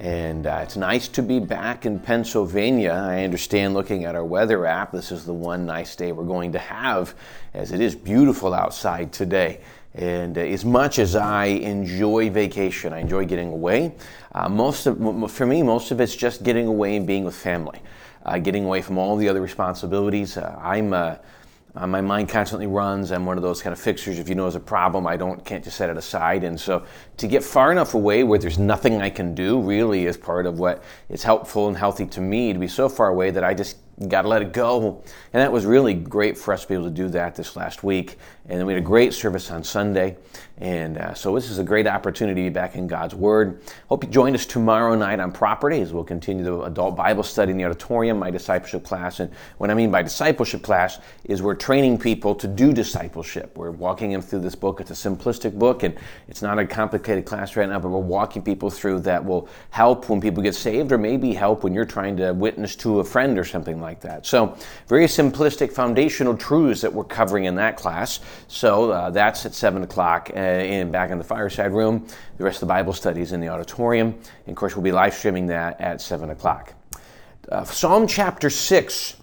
And uh, it's nice to be back in Pennsylvania. I understand looking at our weather app, this is the one nice day we're going to have, as it is beautiful outside today. And uh, as much as I enjoy vacation, I enjoy getting away. Uh, most of, for me, most of it's just getting away and being with family, uh, getting away from all the other responsibilities. Uh, I'm uh, my mind constantly runs. I'm one of those kind of fixers. If you know there's a problem, I don't can't just set it aside. And so to get far enough away where there's nothing I can do really is part of what is helpful and healthy to me to be so far away that I just got to let it go. And that was really great for us to be able to do that this last week. And we had a great service on Sunday. And uh, so this is a great opportunity to be back in God's Word. Hope you join us tomorrow night on property as we'll continue the adult Bible study in the auditorium, my discipleship class. And what I mean by discipleship class is we're training people to do discipleship. We're walking them through this book. It's a simplistic book and it's not a complicated class right now, but we're walking people through that will help when people get saved or maybe help when you're trying to witness to a friend or something like that. So, very simplistic foundational truths that we're covering in that class. So, uh, that's at 7 o'clock. Uh, in back in the fireside room. The rest of the Bible studies in the auditorium. And of course, we'll be live streaming that at 7 o'clock. Uh, Psalm chapter 6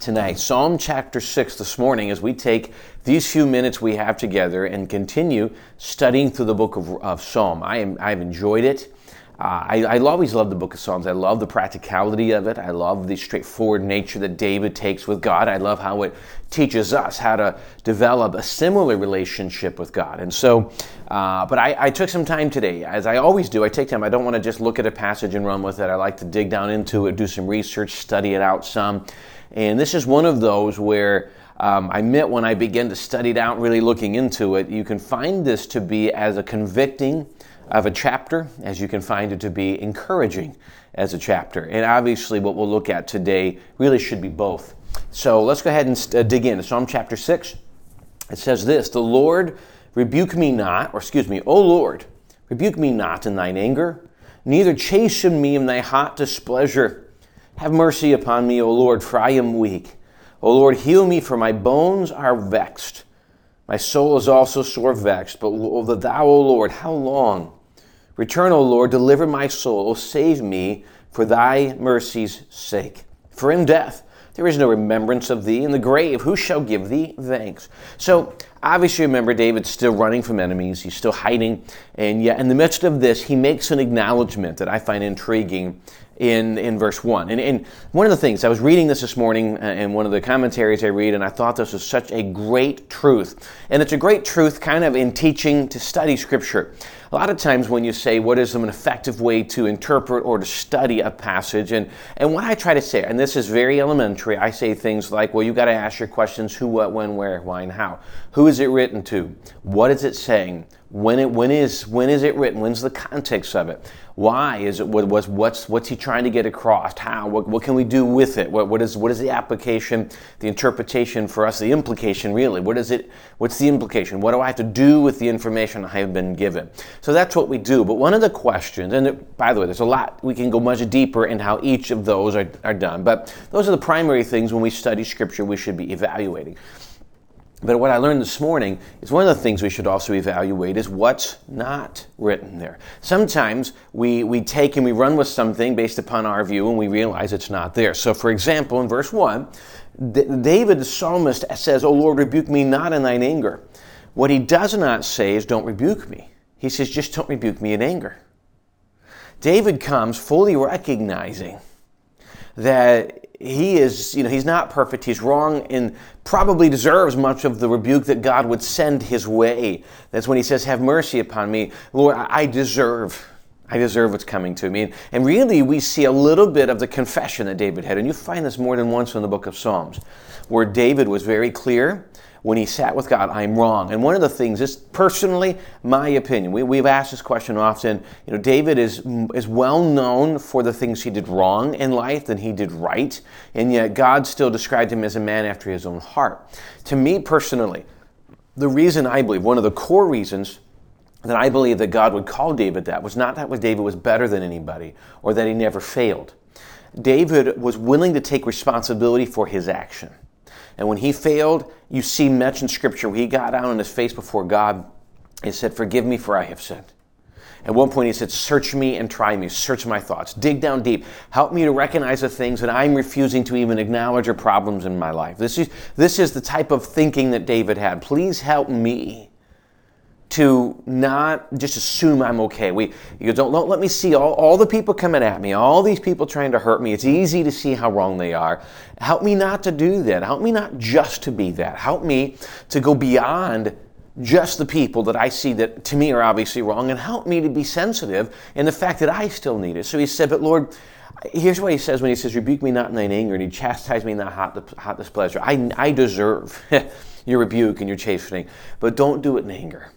tonight. Psalm chapter 6 this morning as we take these few minutes we have together and continue studying through the book of, of Psalm. I am, I've enjoyed it. Uh, I, I, always love the book of Psalms. I love the practicality of it. I love the straightforward nature that David takes with God. I love how it teaches us how to develop a similar relationship with God. And so, uh, but I, I, took some time today, as I always do. I take time. I don't want to just look at a passage and run with it. I like to dig down into it, do some research, study it out some. And this is one of those where um, I met when I began to study it out, really looking into it. You can find this to be as a convicting of a chapter as you can find it to be encouraging as a chapter. And obviously, what we'll look at today really should be both. So let's go ahead and uh, dig in. Psalm chapter 6. It says this The Lord rebuke me not, or excuse me, O Lord, rebuke me not in thine anger, neither chasten me in thy hot displeasure. Have mercy upon me, O Lord, for I am weak. O Lord, heal me, for my bones are vexed. My soul is also sore vexed. But O thou, O Lord, how long? Return, O Lord, deliver my soul, O save me for thy mercy's sake. For in death there is no remembrance of thee. In the grave, who shall give thee thanks? So, obviously, remember, David's still running from enemies. He's still hiding. And yet, in the midst of this, he makes an acknowledgement that I find intriguing in, in verse 1. And, and one of the things, I was reading this this morning uh, in one of the commentaries I read, and I thought this was such a great truth. And it's a great truth kind of in teaching to study Scripture. A lot of times when you say, what is an effective way to interpret or to study a passage, and, and what I try to say, and this is very elementary, I say things like, well, you got to ask your questions who, what, when, where, why, and how. Who is it written to? What is it saying? When it when is when is it written? When's the context of it? Why is it what what's what's, what's he trying to get across? How? What, what can we do with it? What, what is what is the application, the interpretation for us, the implication really? What is it? What's the implication? What do I have to do with the information I have been given? So that's what we do. But one of the questions, and it, by the way, there's a lot we can go much deeper in how each of those are, are done. But those are the primary things when we study scripture we should be evaluating. But what I learned this morning is one of the things we should also evaluate is what's not written there. Sometimes we, we take and we run with something based upon our view and we realize it's not there. So, for example, in verse 1, David, the psalmist, says, O Lord, rebuke me not in thine anger. What he does not say is, Don't rebuke me. He says, Just don't rebuke me in anger. David comes fully recognizing that he is, you know, he's not perfect. He's wrong and probably deserves much of the rebuke that God would send his way. That's when he says, Have mercy upon me. Lord, I deserve. I deserve what's coming to me. And really, we see a little bit of the confession that David had. And you find this more than once in the book of Psalms, where David was very clear when he sat with God, I'm wrong. And one of the things is personally my opinion. We, we've asked this question often. You know, David is, is well known for the things he did wrong in life than he did right. And yet God still described him as a man after his own heart. To me personally, the reason I believe, one of the core reasons that I believe that God would call David that was not that David was better than anybody or that he never failed. David was willing to take responsibility for his action. And when he failed, you see mentioned scripture where he got down on his face before God and said, Forgive me for I have sinned. At one point, he said, Search me and try me, search my thoughts, dig down deep, help me to recognize the things that I'm refusing to even acknowledge are problems in my life. This is, this is the type of thinking that David had. Please help me to not just assume I'm okay. We, you don't, don't let me see all, all the people coming at me, all these people trying to hurt me. It's easy to see how wrong they are. Help me not to do that. Help me not just to be that. Help me to go beyond just the people that I see that to me are obviously wrong and help me to be sensitive in the fact that I still need it. So he said, But Lord, here's what he says when he says, Rebuke me not in thine anger, and he chastise me in thy hot, hot displeasure. I, I deserve your rebuke and your chastening, but don't do it in anger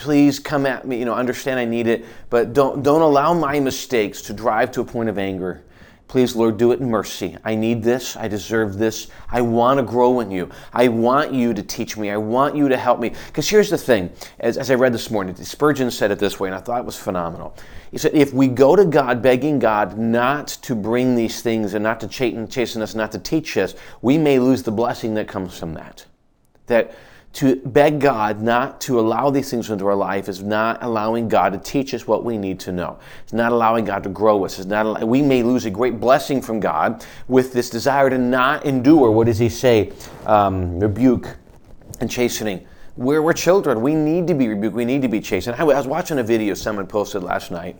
please come at me you know understand i need it but don't don't allow my mistakes to drive to a point of anger. Please lord do it in mercy. I need this. I deserve this. I want to grow in you. I want you to teach me. I want you to help me. Because here's the thing. As, as i read this morning spurgeon said it this way and i thought it was phenomenal. He said if we go to god begging god not to bring these things and not to chasten us not to teach us we may lose the blessing that comes from that. That to beg God not to allow these things into our life is not allowing God to teach us what we need to know. It's not allowing God to grow us. It's not. We may lose a great blessing from God with this desire to not endure. What does He say? Um, rebuke and chastening. We're, we're children. We need to be rebuked. We need to be chastened. I was watching a video someone posted last night.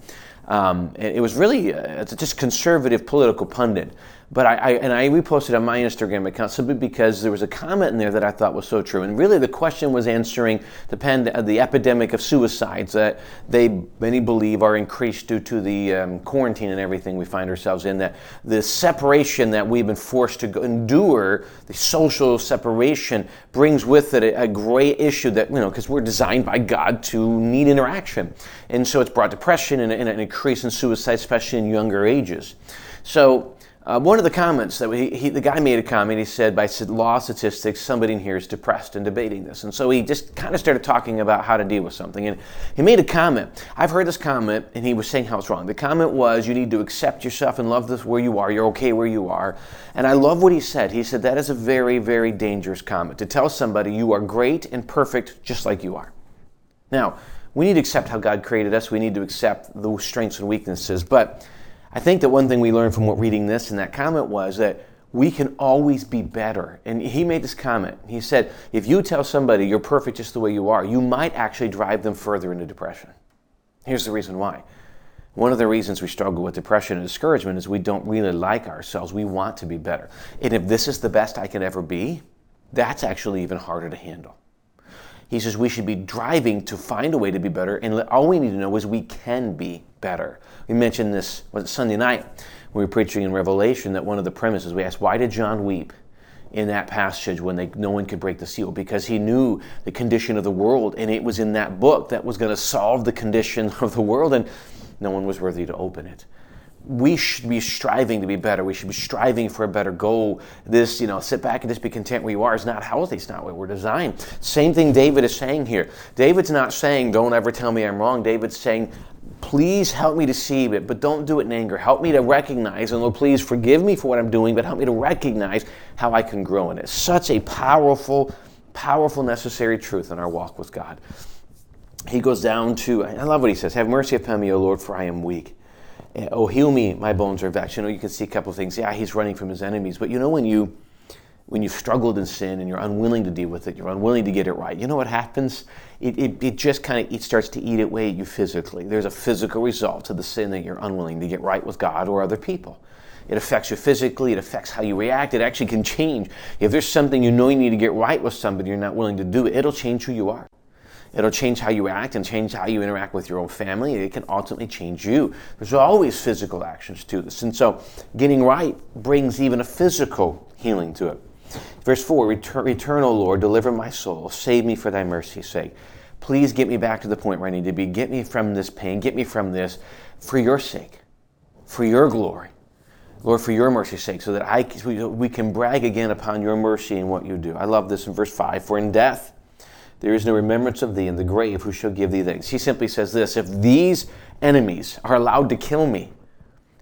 Um, it was really uh, it's just conservative political pundit but I, I, and I reposted on my Instagram account simply because there was a comment in there that I thought was so true. And really, the question was answering the pand- the epidemic of suicides that they many believe are increased due to the um, quarantine and everything we find ourselves in. That the separation that we've been forced to endure, the social separation, brings with it a, a great issue that you know because we're designed by God to need interaction, and so it's brought depression and, and an increase in suicide, especially in younger ages. So uh, one of the comments that he, the guy made a comment, he said, by law statistics, somebody in here is depressed and debating this. And so he just kind of started talking about how to deal with something. And he made a comment. I've heard this comment, and he was saying how it's wrong. The comment was, you need to accept yourself and love this where you are. You're okay where you are. And I love what he said. He said, that is a very, very dangerous comment to tell somebody you are great and perfect just like you are. Now, we need to accept how God created us. We need to accept the strengths and weaknesses. But I think that one thing we learned from what reading this and that comment was that we can always be better. And he made this comment. He said, if you tell somebody you're perfect just the way you are, you might actually drive them further into depression. Here's the reason why. One of the reasons we struggle with depression and discouragement is we don't really like ourselves. We want to be better. And if this is the best I can ever be, that's actually even harder to handle. He says we should be driving to find a way to be better, and all we need to know is we can be better. We mentioned this was Sunday night when we were preaching in Revelation that one of the premises we asked, why did John weep? in that passage when they, no one could break the seal because he knew the condition of the world and it was in that book that was going to solve the condition of the world and no one was worthy to open it we should be striving to be better. We should be striving for a better goal. This, you know, sit back and just be content where you are is not healthy. It's not what we're designed. Same thing David is saying here. David's not saying, don't ever tell me I'm wrong. David's saying, please help me to see it, but don't do it in anger. Help me to recognize, and Lord, please forgive me for what I'm doing, but help me to recognize how I can grow in it. Such a powerful, powerful, necessary truth in our walk with God. He goes down to, I love what he says, Have mercy upon me, O Lord, for I am weak. Oh, heal me, my bones are vexed. You know, you can see a couple of things. Yeah, he's running from his enemies, but you know when you when you've struggled in sin and you're unwilling to deal with it, you're unwilling to get it right, you know what happens? It, it, it just kind of it starts to eat away at you physically. There's a physical result to the sin that you're unwilling to get right with God or other people. It affects you physically, it affects how you react, it actually can change. If there's something you know you need to get right with somebody, you're not willing to do it, it'll change who you are. It'll change how you act and change how you interact with your own family. It can ultimately change you. There's always physical actions to this. And so getting right brings even a physical healing to it. Verse 4 Return, return, O Lord, deliver my soul, save me for thy mercy's sake. Please get me back to the point where I need to be. Get me from this pain, get me from this for your sake, for your glory. Lord, for your mercy's sake, so that I, we can brag again upon your mercy and what you do. I love this in verse 5 For in death There is no remembrance of thee in the grave who shall give thee thanks. He simply says this If these enemies are allowed to kill me,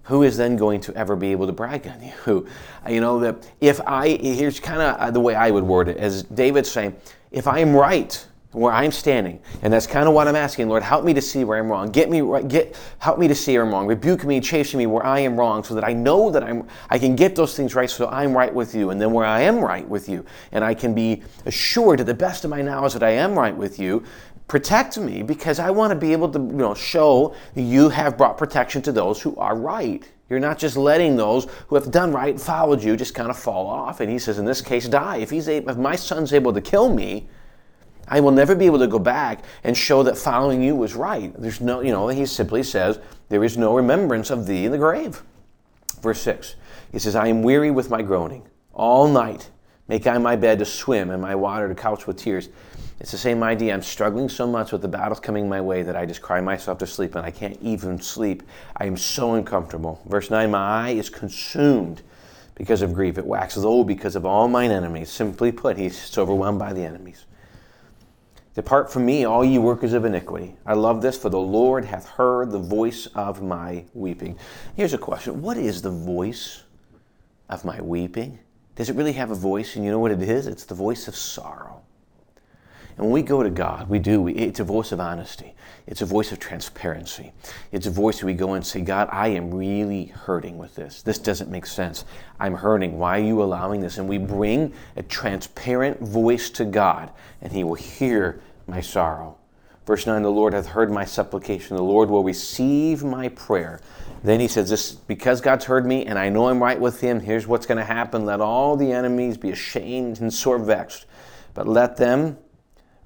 who is then going to ever be able to brag on you? You know, that if I, here's kind of uh, the way I would word it, as David's saying, if I am right, where I'm standing. And that's kind of what I'm asking, Lord, help me to see where I'm wrong. Get me right, get help me to see where I'm wrong. Rebuke me, chasing me where I am wrong so that I know that I'm I can get those things right so I'm right with you. And then where I am right with you, and I can be assured to the best of my knowledge that I am right with you, protect me because I want to be able to, you know, show you have brought protection to those who are right. You're not just letting those who have done right and followed you just kind of fall off. And he says, in this case, die. If he's if my son's able to kill me, I will never be able to go back and show that following you was right. There's no, you know, he simply says, There is no remembrance of thee in the grave. Verse 6, he says, I am weary with my groaning. All night make I my bed to swim and my water to couch with tears. It's the same idea. I'm struggling so much with the battles coming my way that I just cry myself to sleep and I can't even sleep. I am so uncomfortable. Verse 9, my eye is consumed because of grief. It waxes old because of all mine enemies. Simply put, he's overwhelmed by the enemies. Depart from me, all ye workers of iniquity. I love this, for the Lord hath heard the voice of my weeping. Here's a question What is the voice of my weeping? Does it really have a voice? And you know what it is? It's the voice of sorrow. And when we go to God, we do. We, it's a voice of honesty. It's a voice of transparency. It's a voice we go and say, God, I am really hurting with this. This doesn't make sense. I'm hurting. Why are you allowing this? And we bring a transparent voice to God, and He will hear my sorrow. Verse 9 The Lord hath heard my supplication. The Lord will receive my prayer. Then he says, This because God's heard me and I know I'm right with him, here's what's going to happen. Let all the enemies be ashamed and sore vexed, but let them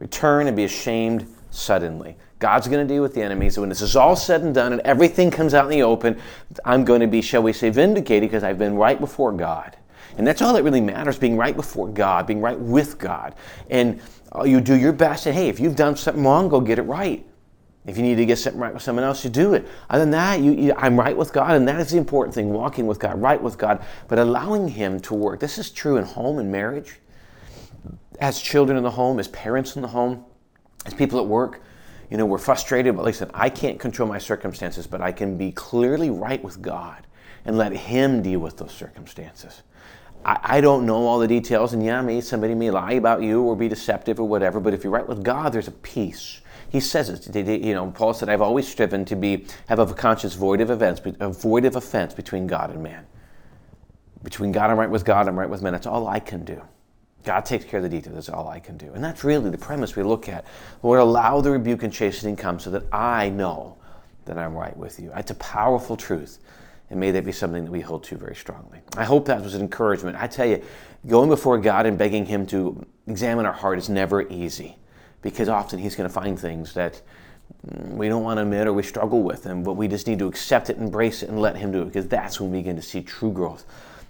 return and be ashamed suddenly. God's going to deal with the enemies. And When this is all said and done and everything comes out in the open, I'm going to be, shall we say, vindicated because I've been right before God. And that's all that really matters being right before God, being right with God. And uh, you do your best. And hey, if you've done something wrong, go get it right. If you need to get something right with someone else, you do it. Other than that, you, you, I'm right with God, and that is the important thing walking with God, right with God, but allowing Him to work. This is true in home and marriage, as children in the home, as parents in the home, as people at work. You know, we're frustrated, but listen, I can't control my circumstances, but I can be clearly right with God and let Him deal with those circumstances. I, I don't know all the details, and yeah, maybe somebody may lie about you or be deceptive or whatever, but if you're right with God, there's a peace. He says it. You know, Paul said, "I've always striven to be have a conscience void of events, a void of offense between God and man. Between God, I'm right with God. I'm right with man. That's all I can do. God takes care of the details. That's all I can do. And that's really the premise we look at. Lord, allow the rebuke and chastening come so that I know that I'm right with you. It's a powerful truth and may that be something that we hold to very strongly. I hope that was an encouragement. I tell you, going before God and begging Him to examine our heart is never easy because often He's going to find things that we don't want to admit or we struggle with, and but we just need to accept it, embrace it, and let Him do it because that's when we begin to see true growth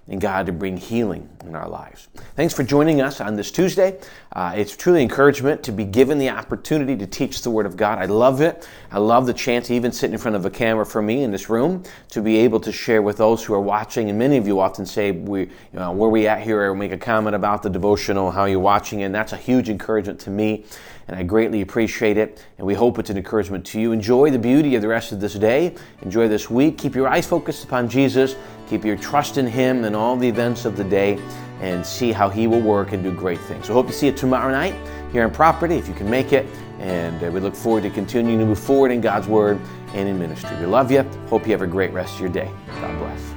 and God to bring healing in our lives. Thanks for joining us on this Tuesday. Uh, it's truly encouragement to be given the opportunity to teach the Word of God. I love it. I love the chance, even sitting in front of a camera for me in this room, to be able to share with those who are watching. And many of you often say, "We, you know, where we at here?" or make a comment about the devotional, how you're watching, and that's a huge encouragement to me and I greatly appreciate it. And we hope it's an encouragement to you. Enjoy the beauty of the rest of this day. Enjoy this week. Keep your eyes focused upon Jesus Keep your trust in Him and all the events of the day and see how He will work and do great things. So, hope to see you tomorrow night here in Property if you can make it. And uh, we look forward to continuing to move forward in God's Word and in ministry. We love you. Hope you have a great rest of your day. God